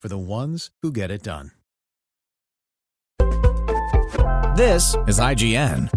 for the ones who get it done. This is IGN.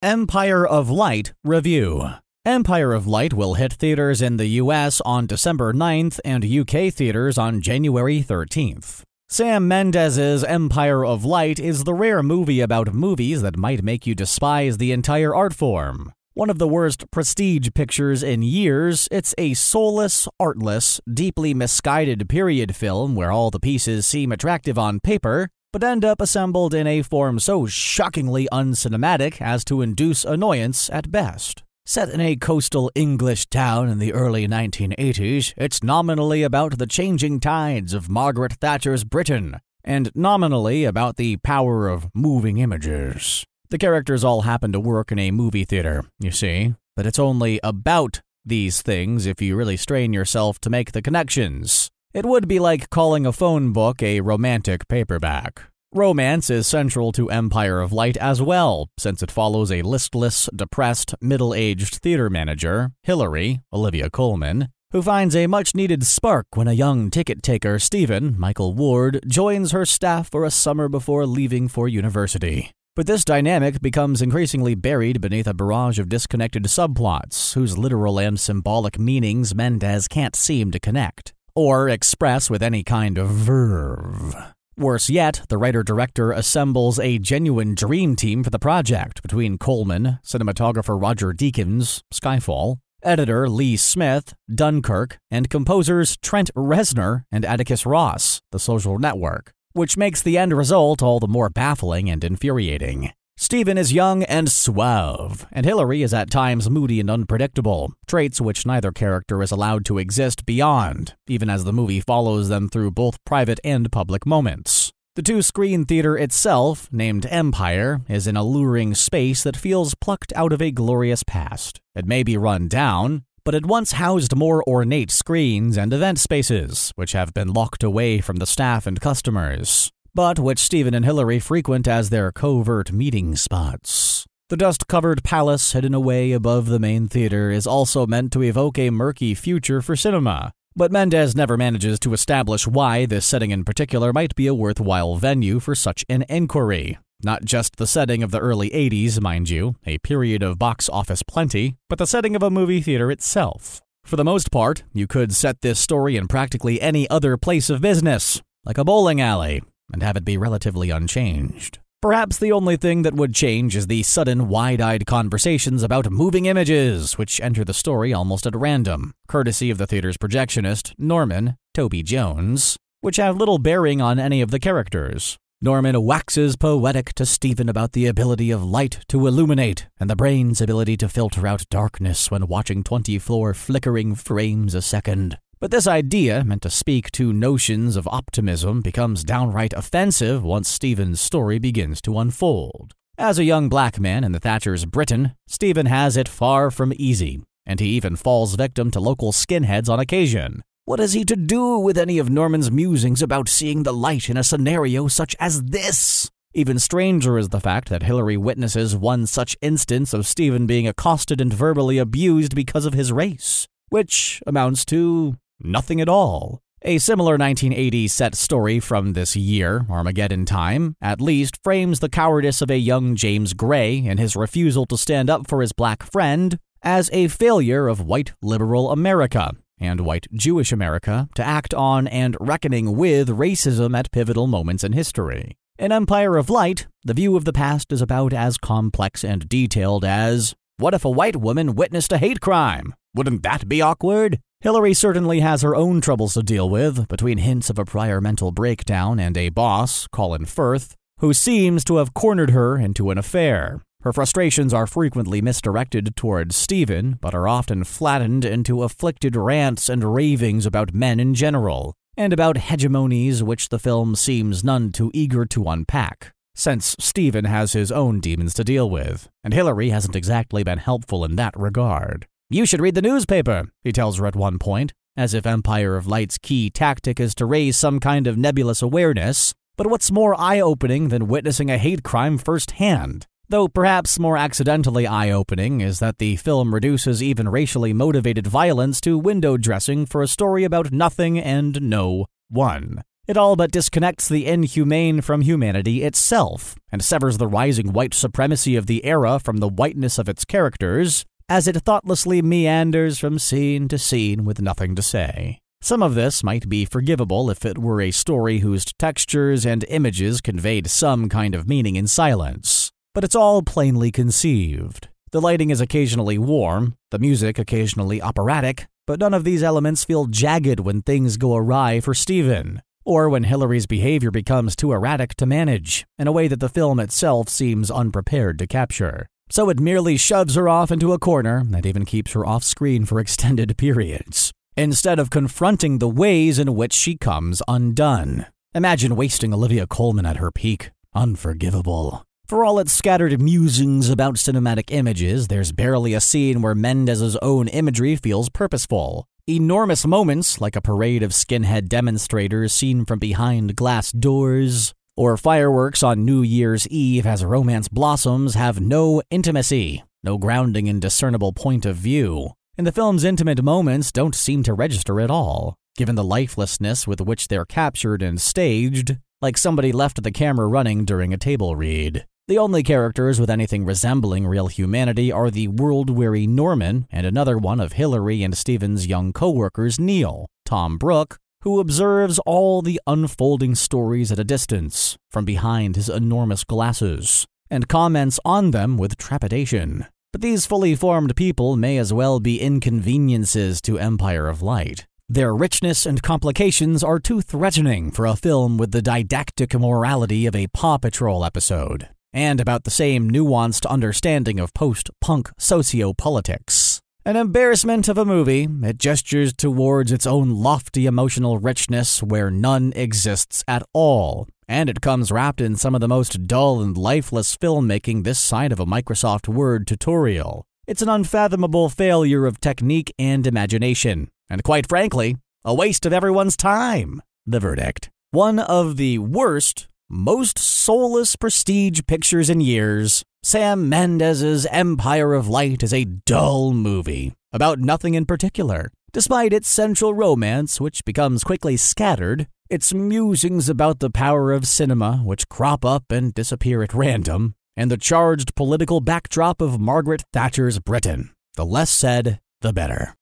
Empire of Light Review. Empire of Light will hit theaters in the US on December 9th and UK theaters on January 13th. Sam Mendes's Empire of Light is the rare movie about movies that might make you despise the entire art form. One of the worst prestige pictures in years, it's a soulless, artless, deeply misguided period film where all the pieces seem attractive on paper, but end up assembled in a form so shockingly uncinematic as to induce annoyance at best. Set in a coastal English town in the early 1980s, it's nominally about the changing tides of Margaret Thatcher's Britain, and nominally about the power of moving images. The characters all happen to work in a movie theater, you see, but it's only about these things if you really strain yourself to make the connections. It would be like calling a phone book a romantic paperback. Romance is central to Empire of Light as well, since it follows a listless, depressed, middle aged theater manager, Hillary, Olivia Colman, who finds a much needed spark when a young ticket taker, Stephen, Michael Ward, joins her staff for a summer before leaving for university. But this dynamic becomes increasingly buried beneath a barrage of disconnected subplots, whose literal and symbolic meanings Mendes can't seem to connect, or express with any kind of verve. Worse yet, the writer director assembles a genuine dream team for the project between Colman, cinematographer Roger Deakins, Skyfall, editor Lee Smith, Dunkirk, and composers Trent Reznor and Atticus Ross, The Social Network, which makes the end result all the more baffling and infuriating. Stephen is young and suave, and Hillary is at times moody and unpredictable, traits which neither character is allowed to exist beyond, even as the movie follows them through both private and public moments. The two screen theater itself, named Empire, is an alluring space that feels plucked out of a glorious past. It may be run down, but it once housed more ornate screens and event spaces, which have been locked away from the staff and customers but which Stephen and Hillary frequent as their covert meeting spots. The dust covered palace hidden away above the main theater is also meant to evoke a murky future for cinema, but Mendes never manages to establish why this setting in particular might be a worthwhile venue for such an inquiry. Not just the setting of the early 80s, mind you, a period of box office plenty, but the setting of a movie theater itself. For the most part, you could set this story in practically any other place of business, like a bowling alley, and have it be relatively unchanged. Perhaps the only thing that would change is the sudden, wide eyed conversations about moving images, which enter the story almost at random, courtesy of the theater's projectionist, Norman, Toby Jones, which have little bearing on any of the characters. Norman waxes poetic to Stephen about the ability of light to illuminate and the brain's ability to filter out darkness when watching 24 flickering frames a second. But this idea, meant to speak to notions of optimism, becomes downright offensive once Stephen's story begins to unfold. As a young black man in the Thatcher's Britain, Stephen has it far from easy, and he even falls victim to local skinheads on occasion. What is he to do with any of Norman's musings about seeing the light in a scenario such as this? Even stranger is the fact that Hillary witnesses one such instance of Stephen being accosted and verbally abused because of his race, which amounts to nothing at all. A similar 1980 set story from this year, Armageddon Time, at least frames the cowardice of a young James Gray in his refusal to stand up for his black friend as a failure of white liberal America and white Jewish America to act on and reckoning with racism at pivotal moments in history. In Empire of Light, the view of the past is about as complex and detailed as what if a white woman witnessed a hate crime? Wouldn't that be awkward? Hillary certainly has her own troubles to deal with, between hints of a prior mental breakdown and a boss, Colin Firth, who seems to have cornered her into an affair. Her frustrations are frequently misdirected towards Stephen, but are often flattened into afflicted rants and ravings about men in general. and about hegemonies which the film seems none too eager to unpack, since Stephen has his own demons to deal with, and Hillary hasn't exactly been helpful in that regard. You should read the newspaper, he tells her at one point, as if Empire of Light's key tactic is to raise some kind of nebulous awareness. But what's more eye opening than witnessing a hate crime firsthand? Though perhaps more accidentally eye opening is that the film reduces even racially motivated violence to window dressing for a story about nothing and no one. It all but disconnects the inhumane from humanity itself, and severs the rising white supremacy of the era from the whiteness of its characters, as it thoughtlessly meanders from scene to scene with nothing to say. Some of this might be forgivable if it were a story whose textures and images conveyed some kind of meaning in silence but it's all plainly conceived. The lighting is occasionally warm, the music occasionally operatic, but none of these elements feel jagged when things go awry for Stephen, or when Hillary's behavior becomes too erratic to manage, in a way that the film itself seems unprepared to capture. So it merely shoves her off into a corner and even keeps her off screen for extended periods, instead of confronting the ways in which she comes undone. Imagine wasting Olivia Colman at her peak. Unforgivable. For all its scattered musings about cinematic images, there's barely a scene where Mendes's own imagery feels purposeful. Enormous moments, like a parade of skinhead demonstrators seen from behind glass doors, or fireworks on New Year's Eve as romance blossoms, have no intimacy, no grounding in discernible point of view. And the film's intimate moments don't seem to register at all, given the lifelessness with which they're captured and staged, like somebody left the camera running during a table read. The only characters with anything resembling real humanity are the world weary Norman and another one of Hillary and Stephen's young co workers, Neil, Tom Brooke, who observes all the unfolding stories at a distance from behind his enormous glasses and comments on them with trepidation. But these fully formed people may as well be inconveniences to Empire of Light. Their richness and complications are too threatening for a film with the didactic morality of a Paw Patrol episode and about the same nuanced understanding of post punk sociopolitics. An embarrassment of a movie, it gestures towards its own lofty emotional richness where none exists at all, and it comes wrapped in some of the most dull and lifeless filmmaking this side of a Microsoft Word tutorial. It's an unfathomable failure of technique and imagination, and quite frankly, a waste of everyone's time. The verdict. One of the worst most soulless prestige pictures in years, Sam Mendes's Empire of Light is a dull movie about nothing in particular. Despite its central romance, which becomes quickly scattered, its musings about the power of cinema, which crop up and disappear at random, and the charged political backdrop of Margaret Thatcher's Britain. The less said, the better.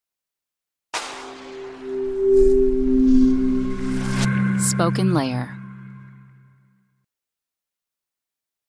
SpokenLayer